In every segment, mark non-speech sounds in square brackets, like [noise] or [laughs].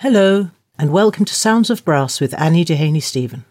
Hello, and welcome to Sounds of Brass with Annie Dehaney Steven.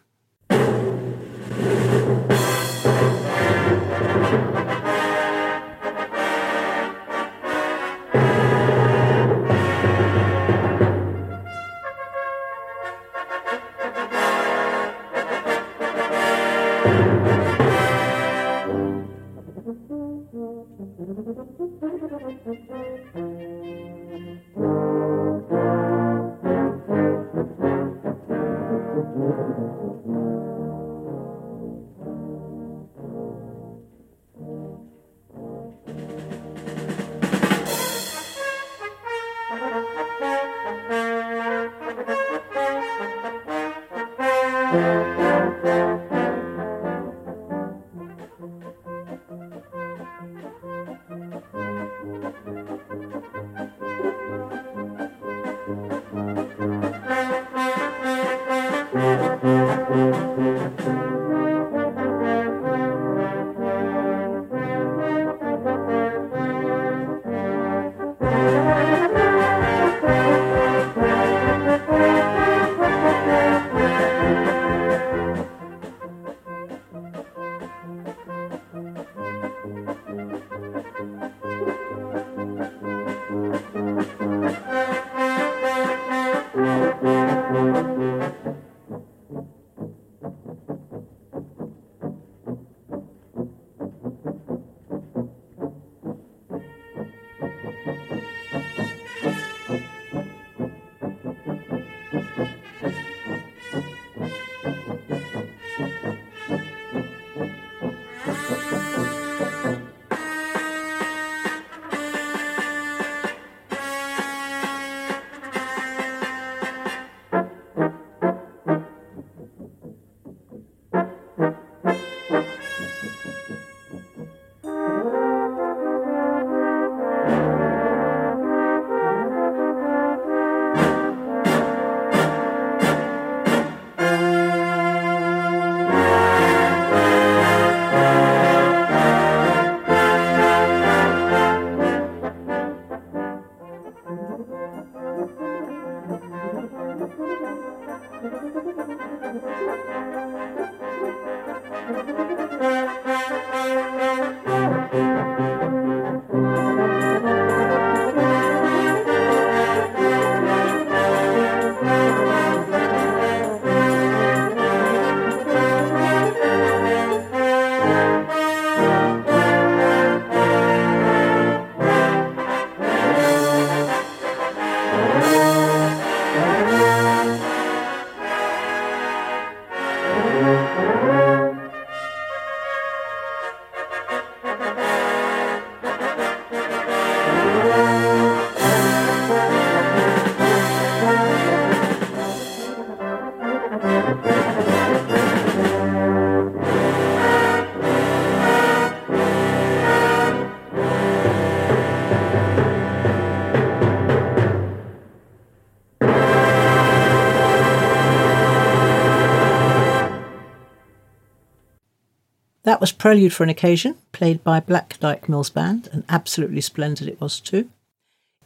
That was Prelude for an Occasion, played by Black Dyke Mills Band, and absolutely splendid it was too.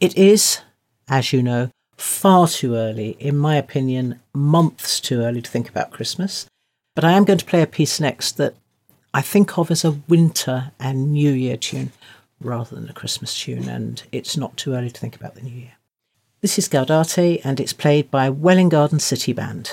It is, as you know, far too early, in my opinion, months too early to think about Christmas. But I am going to play a piece next that I think of as a winter and New Year tune rather than a Christmas tune, and it's not too early to think about the New Year. This is Gaudete, and it's played by Welwyn Garden City Band.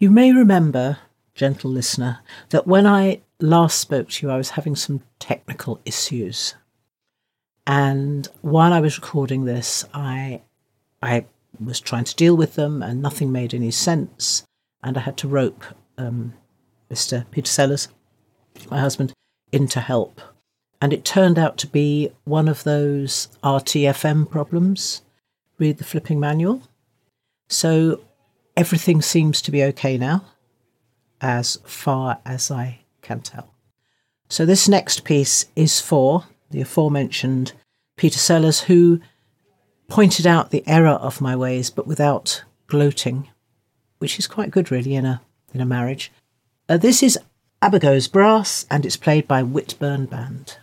You may remember, gentle listener, that when I last spoke to you, I was having some technical issues. And while I was recording this, I, I was trying to deal with them and nothing made any sense. And I had to rope um, Mr. Peter Sellers, my husband, in to help. And it turned out to be one of those RTFM problems. Read the flipping manual. So everything seems to be okay now, as far as I can tell. So, this next piece is for the aforementioned Peter Sellers, who pointed out the error of my ways, but without gloating, which is quite good, really, in a, in a marriage. Uh, this is ABBA Goes Brass, and it's played by Whitburn Band.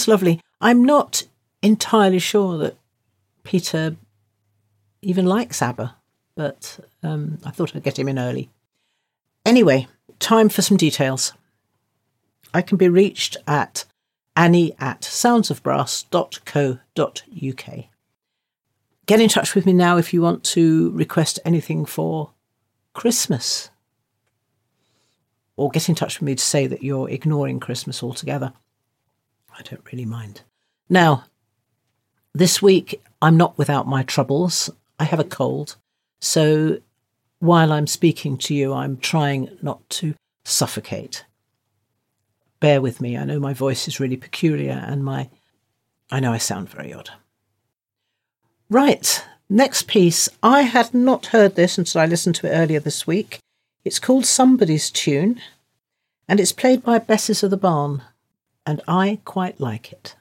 Was lovely. I'm not entirely sure that Peter even likes ABBA, but um, I thought I'd get him in early. Anyway, time for some details. I can be reached at annie at soundsofbrass.co.uk. Get in touch with me now if you want to request anything for Christmas. Or get in touch with me to say that you're ignoring Christmas altogether. I don't really mind. Now, this week I'm not without my troubles. I have a cold. So while I'm speaking to you, I'm trying not to suffocate. Bear with me. I know my voice is really peculiar and my. I know I sound very odd. Right, next piece. I had not heard this until I listened to it earlier this week. It's called Somebody's Tune and it's played by Besses of the Barn and I quite like it.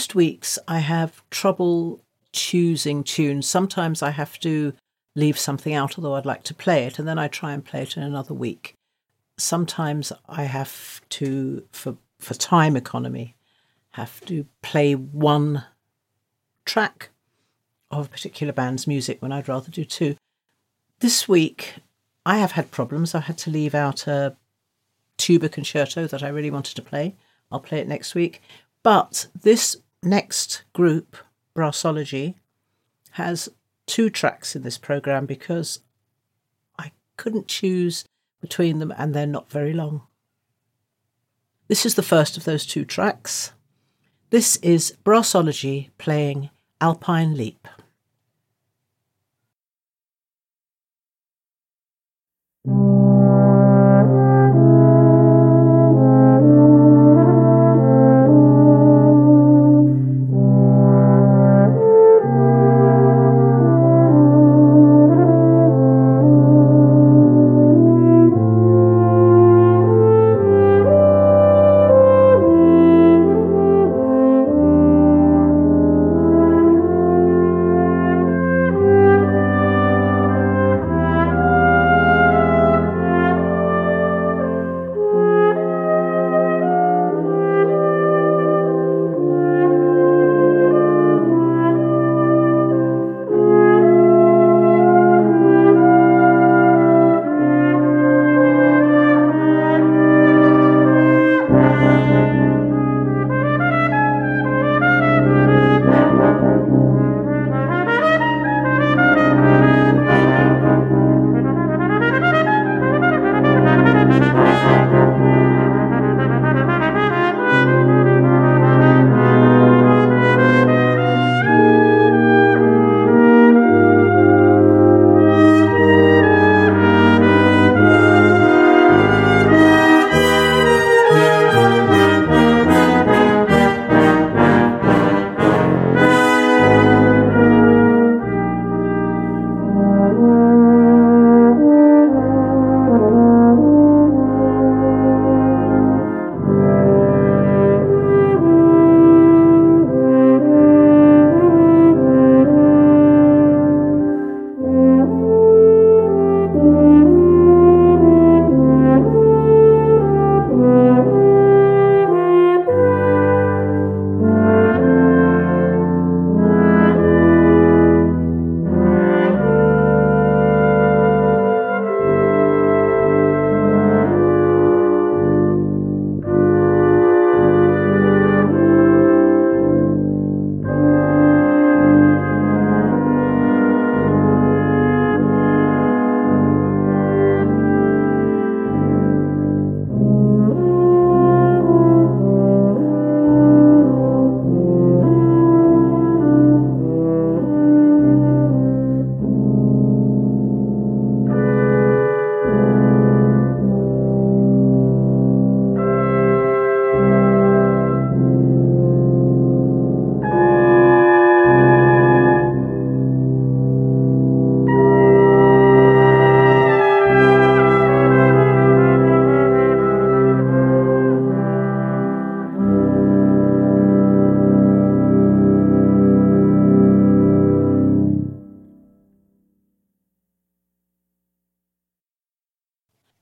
Most weeks I have trouble choosing tunes. Sometimes I have to leave something out, although I'd like to play it, and then I try and play it in another week. Sometimes I have to, for, for time economy, have to play one track of a particular band's music when I'd rather do two. This week, I have had problems. I had to leave out a tuba concerto that I really wanted to play. I'll play it next week. But this next group, Brassology, has two tracks in this program because I couldn't choose between them and they're not very long. This is the first of those two tracks. This is Brassology playing Alpine Leap.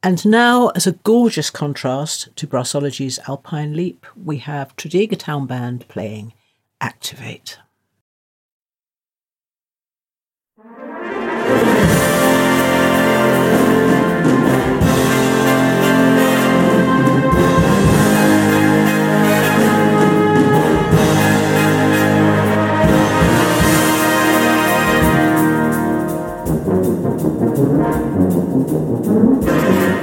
And now, as a gorgeous contrast to Brassology's Alpine Leap, we have Tredegar Town Band playing Activate.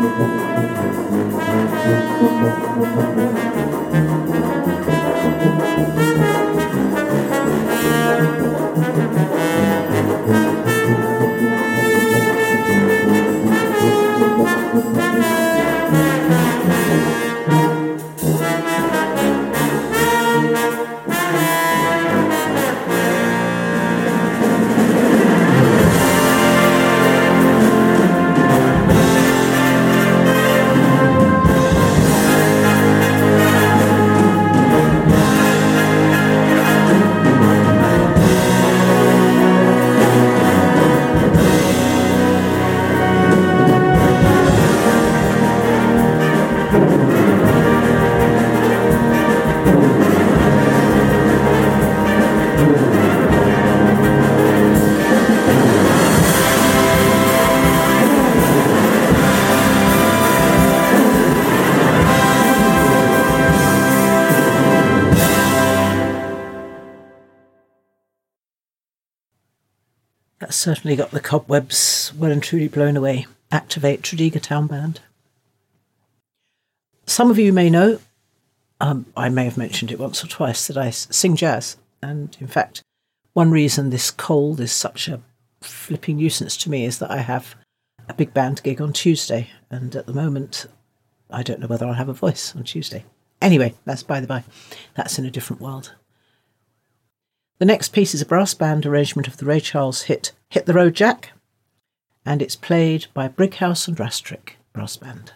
Thank you. Certainly got the cobwebs well and truly blown away. Activate Tredegar Town Band. Some of you may know, um, I may have mentioned it once or twice, that I sing jazz. And in fact, one reason this cold is such a flipping nuisance to me is that I have a big band gig on Tuesday. And at the moment, I don't know whether I'll have a voice on Tuesday. Anyway, that's by the by. That's in a different world. The next piece is a brass band arrangement of the Ray Charles hit Hit the Road Jack, and it's played by Brighouse and Rastrick Brass Band.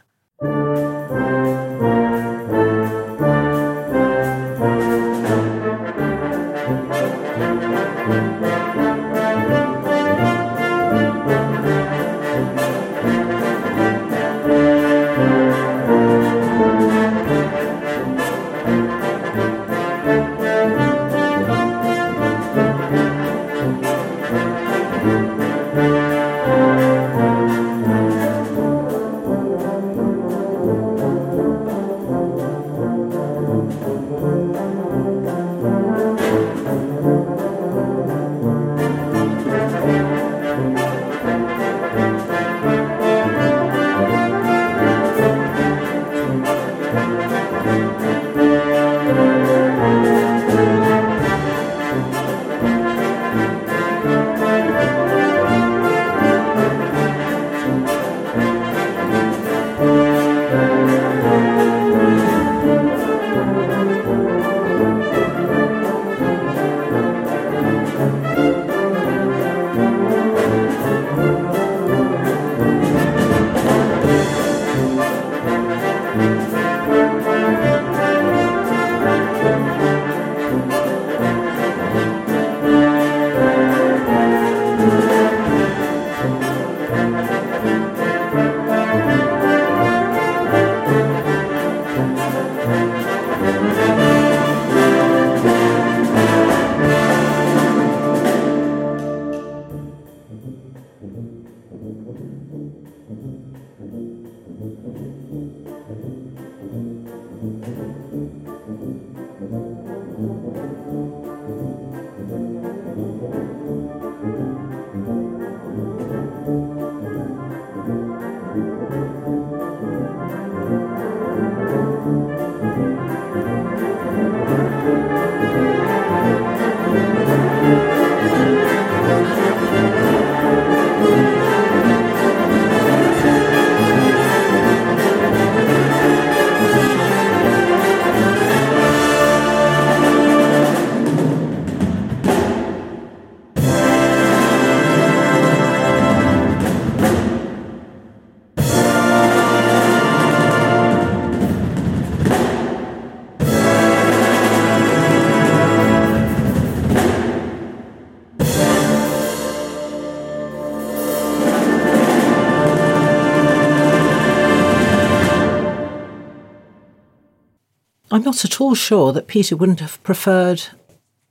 Not at all sure that Peter wouldn't have preferred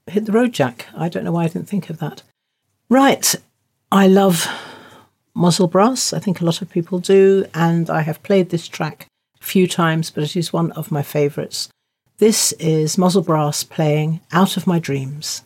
Hit the Road Jack. I don't know why I didn't think of that. Right. I love Mnozil Brass. I think a lot of people do. And I have played this track a few times, but it is one of my favourites. This is Mnozil Brass playing Out of My Dreams.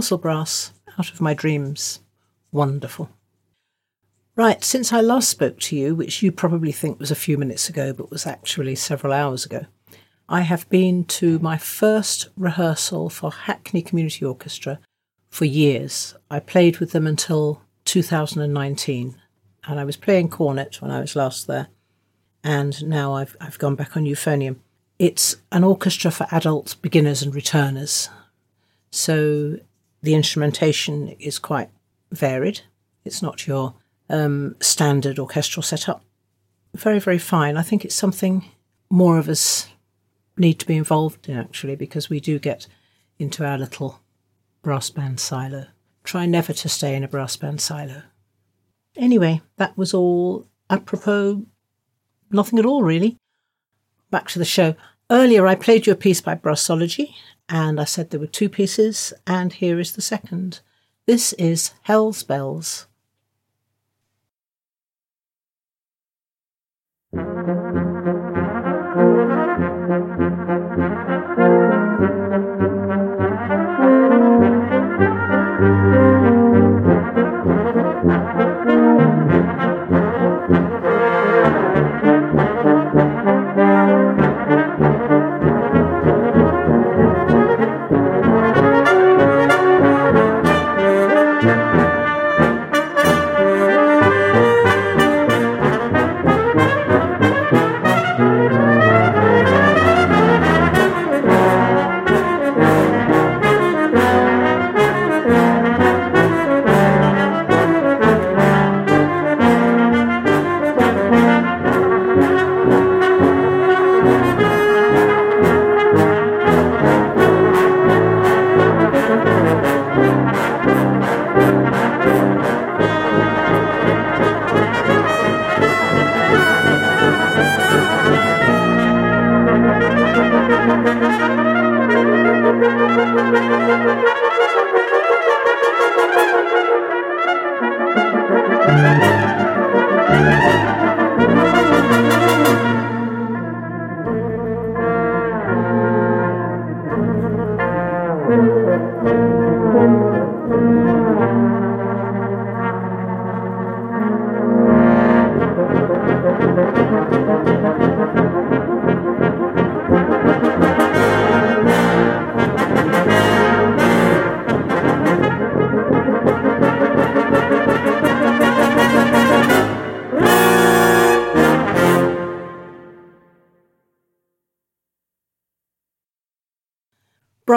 Mnozil Brass, out of my dreams. Wonderful. Right, since I last spoke to you, which you probably think was a few minutes ago, but was actually several hours ago, I have been to my first rehearsal for Hackney Community Orchestra for years. I played with them until 2019, and I was playing cornet when I was last there, and now I've, I've gone back on euphonium. It's an orchestra for adult beginners and returners, so the instrumentation is quite varied. It's not your um, standard orchestral setup. Very, very fine. I think it's something more of us need to be involved in actually because we do get into our little brass band silo. Try never to stay in a brass band silo. Anyway, that was all apropos nothing at all really. Back to the show. Earlier I played you a piece by Brassology and I said there were two pieces, and here is the second. This is Hell's Bells.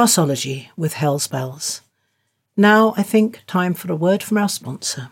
Brassology with Hell's Bells. Now, I think, time for a word from our sponsor.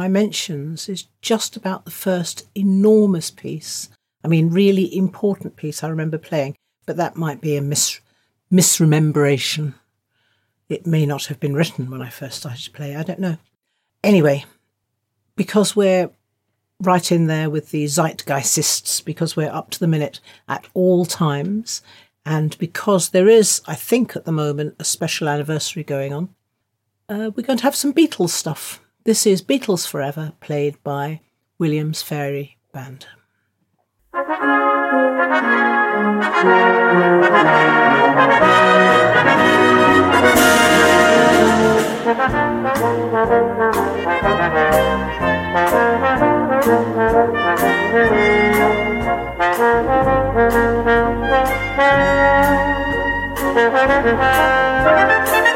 Dimensions is just about the first enormous piece. I mean, really important piece I remember playing, but that might be a mis- misrememberation. It may not have been written when I first started to play, I don't know. Anyway, because we're right in there with the zeitgeistists, because we're up to the minute at all times, and because there is, I think at the moment, a special anniversary going on, uh, we're going to have some Beatles stuff. This is Beatles Forever, played by Williams Fairey Band. [laughs]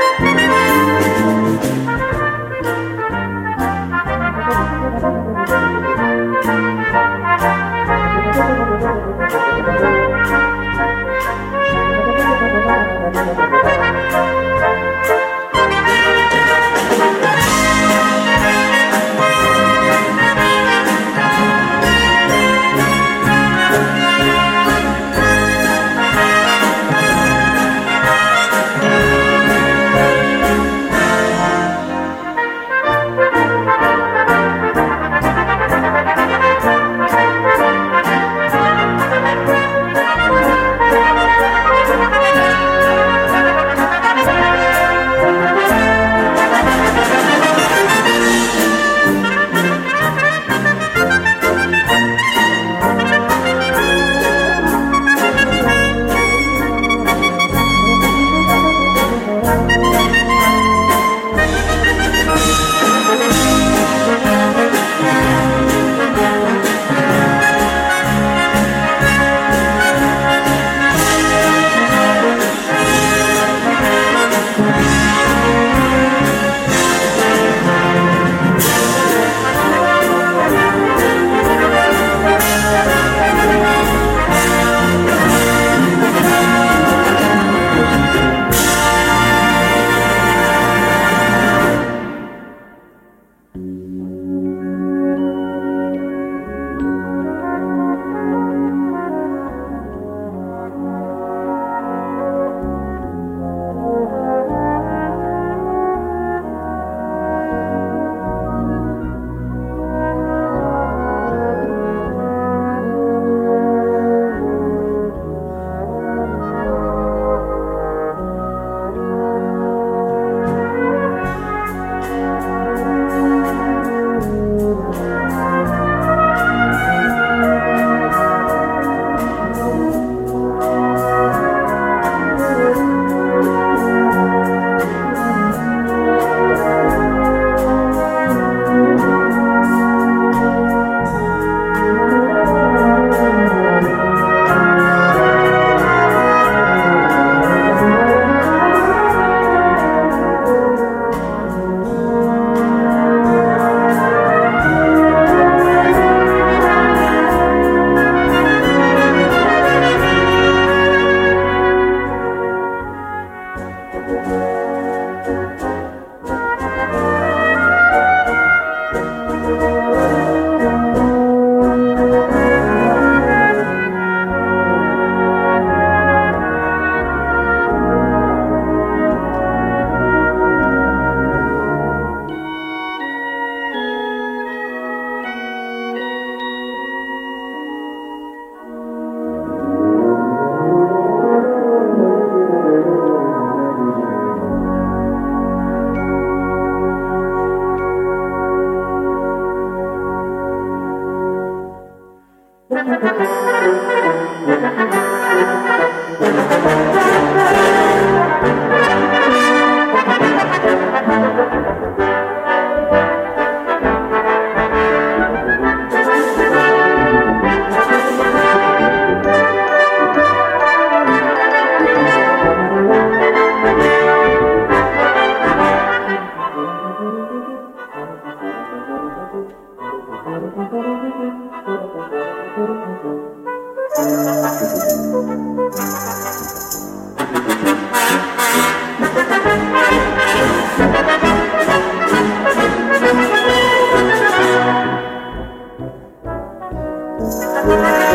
Hello,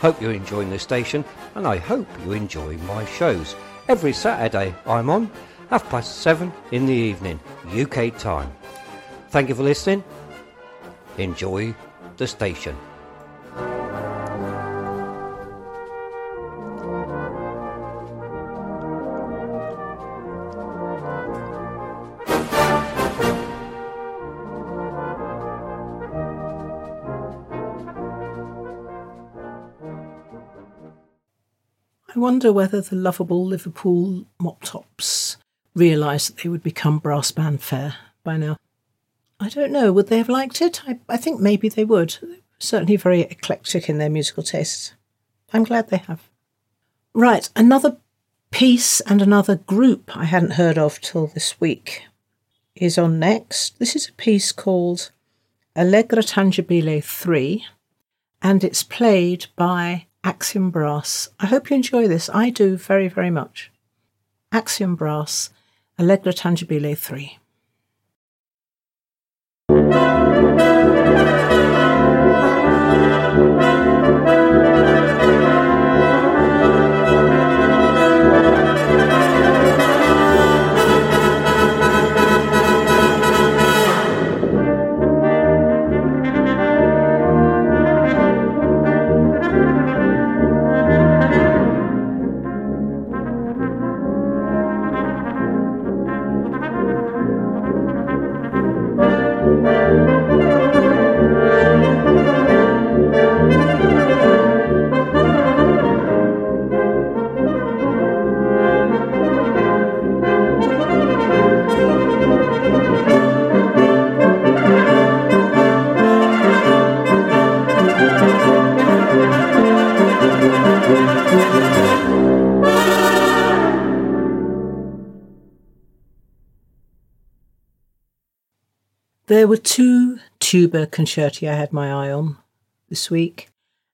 hope you're enjoying the station, and I hope you enjoy my shows. Every Saturday I'm on, half past seven in the evening, UK time. Thank you for listening. Enjoy the station. Wonder whether the lovable Liverpool mop tops realised that they would become brass band fair by now. I don't know. Would they have liked it? I, I think maybe they would. Certainly very eclectic in their musical tastes. I'm glad they have. Right, another piece and another group I hadn't heard of till this week is on next. This is a piece called Allegra Tangibile 3, and it's played by Axiom Brass. I hope you enjoy this. I do very, very much. Axiom Brass, Allegro Tangibile 3. There were two tuba concerti I had my eye on this week,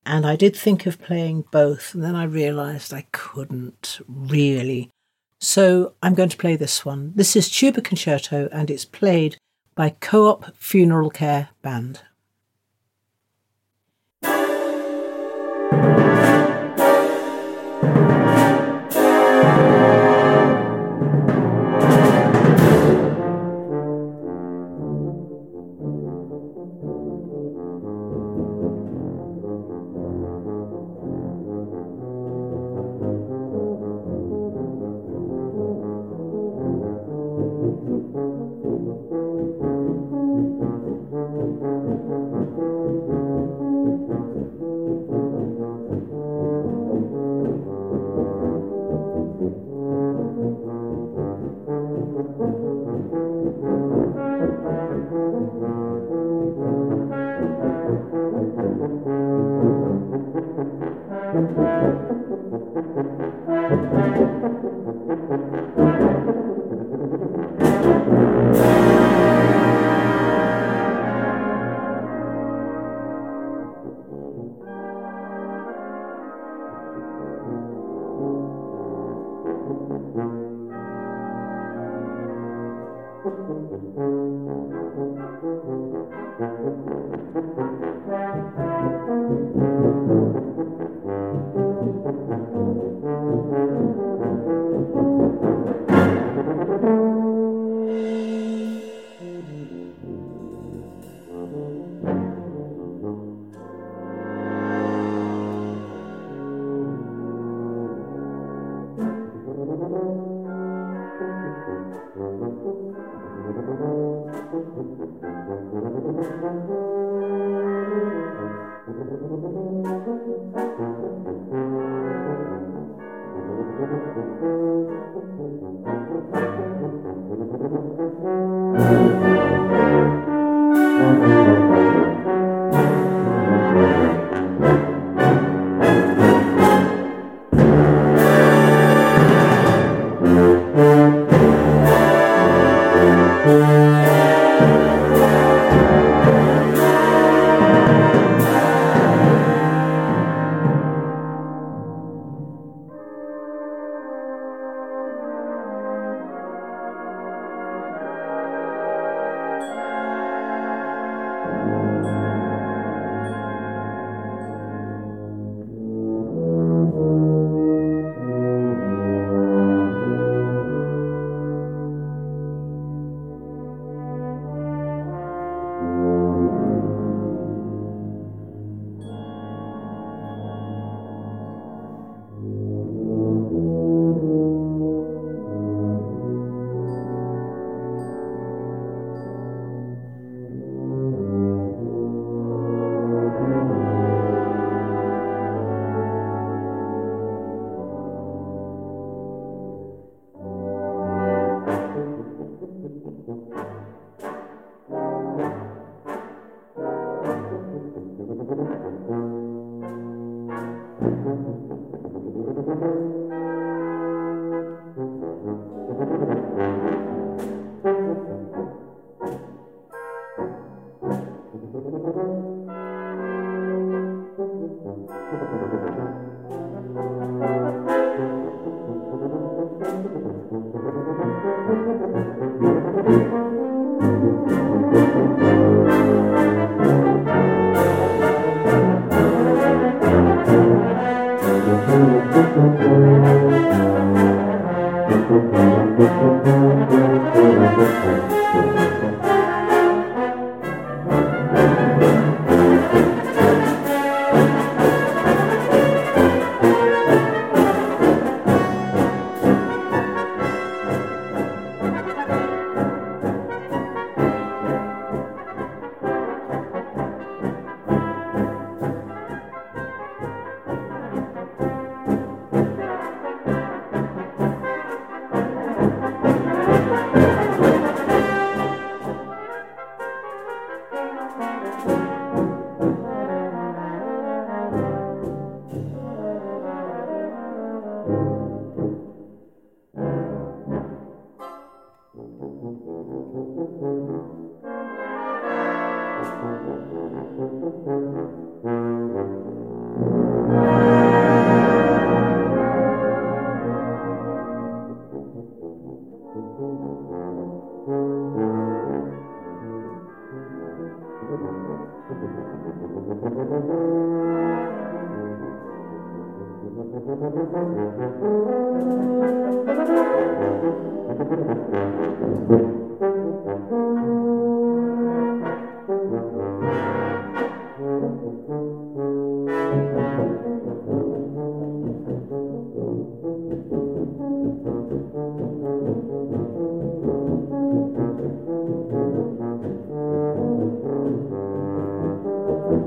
and I did think of playing both, and then I realised I couldn't really. So I'm going to play this one. This is Tuba Concerto, and it's played by Co op Funeral Care Band.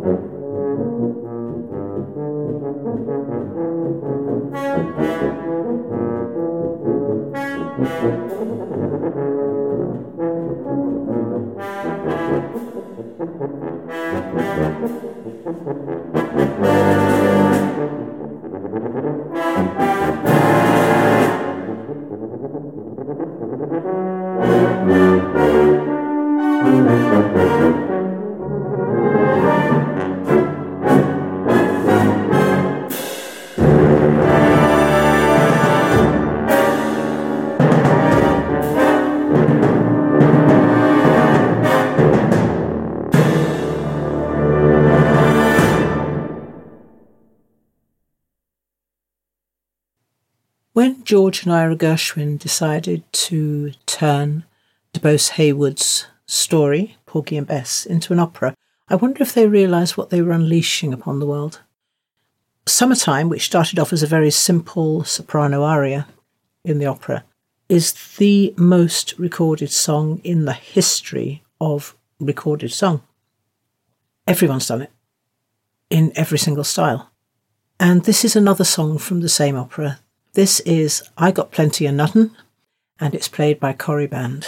When George and Ira Gershwin decided to turn DuBose Heyward's story, Porgy and Bess, into an opera, I wonder if they realised what they were unleashing upon the world. Summertime, which started off as a very simple soprano aria in the opera, is the most recorded song in the history of recorded song. Everyone's done it in every single style. And this is another song from the same opera this is I Got Plenty of Nuttin', and it's played by Cory Band.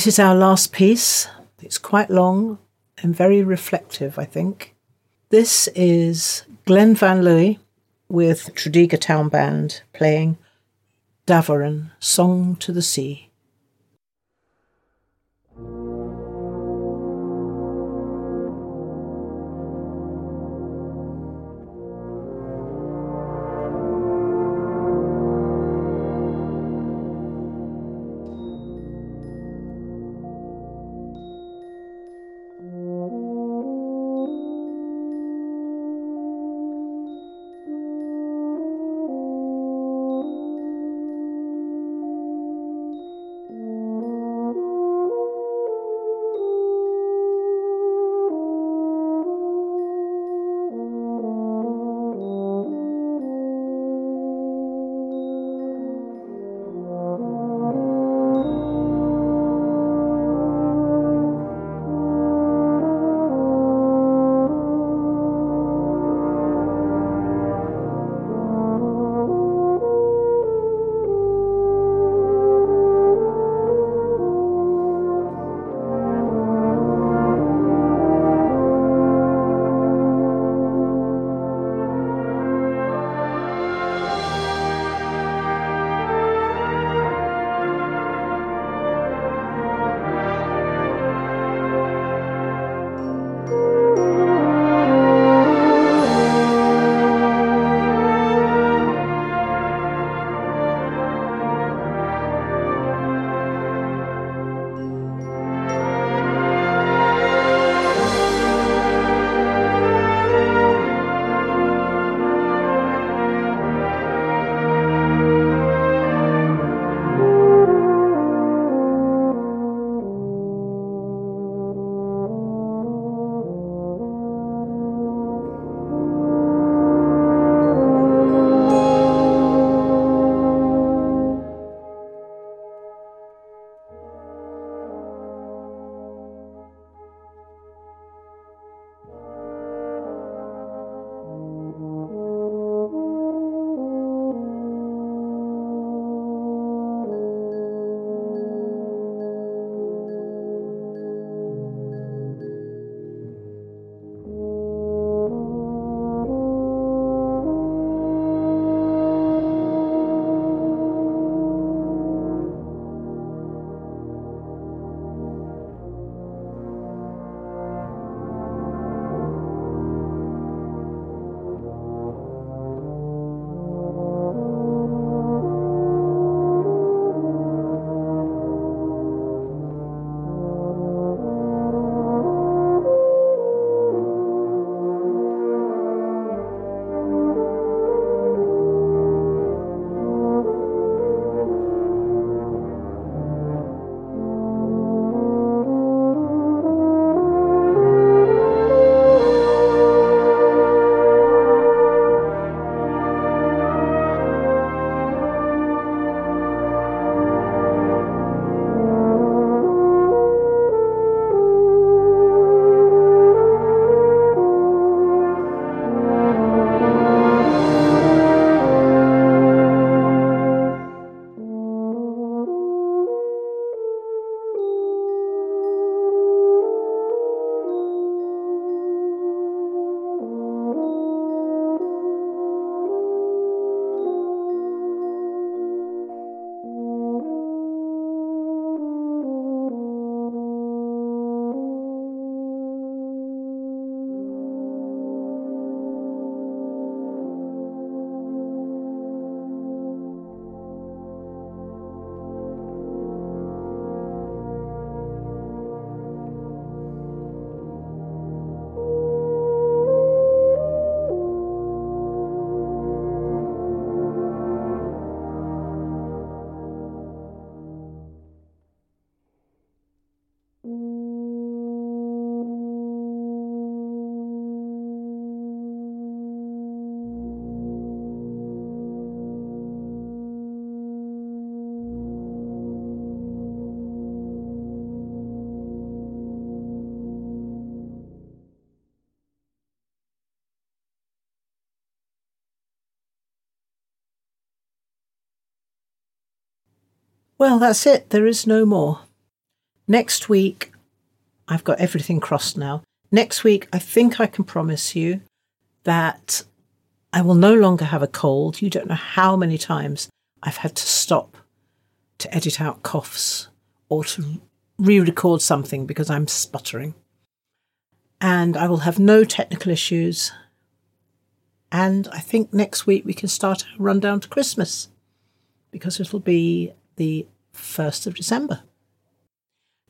This is our last piece. It's quite long and very reflective, I think. This is Glenn Van Looy with Tredegar Town Band playing Davaran, Song to the Sea. Well, that's it. There is no more. Next week, I've got everything crossed now. Next week, I think I can promise you that I will no longer have a cold. You don't know how many times I've had to stop to edit out coughs or to re record something because I'm sputtering. And I will have no technical issues. And I think next week we can start a rundown to Christmas because it'll be the 1st of December.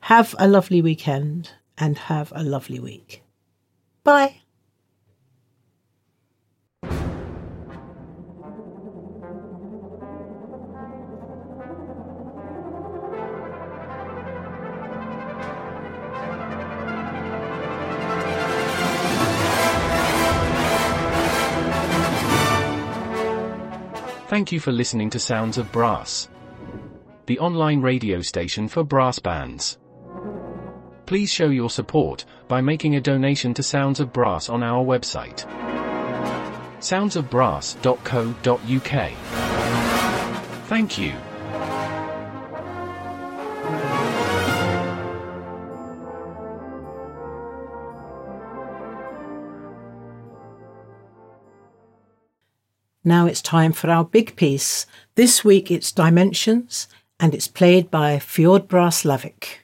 Have a lovely weekend and have a lovely week. Bye. Thank you for listening to Sounds of Brass, the online radio station for brass bands. Please show your support by making a donation to Sounds of Brass on our website, soundsofbrass.co.uk. Thank you. Now it's time for our big piece. This week it's Dimensions and it's played by Fjord Brass Lavik.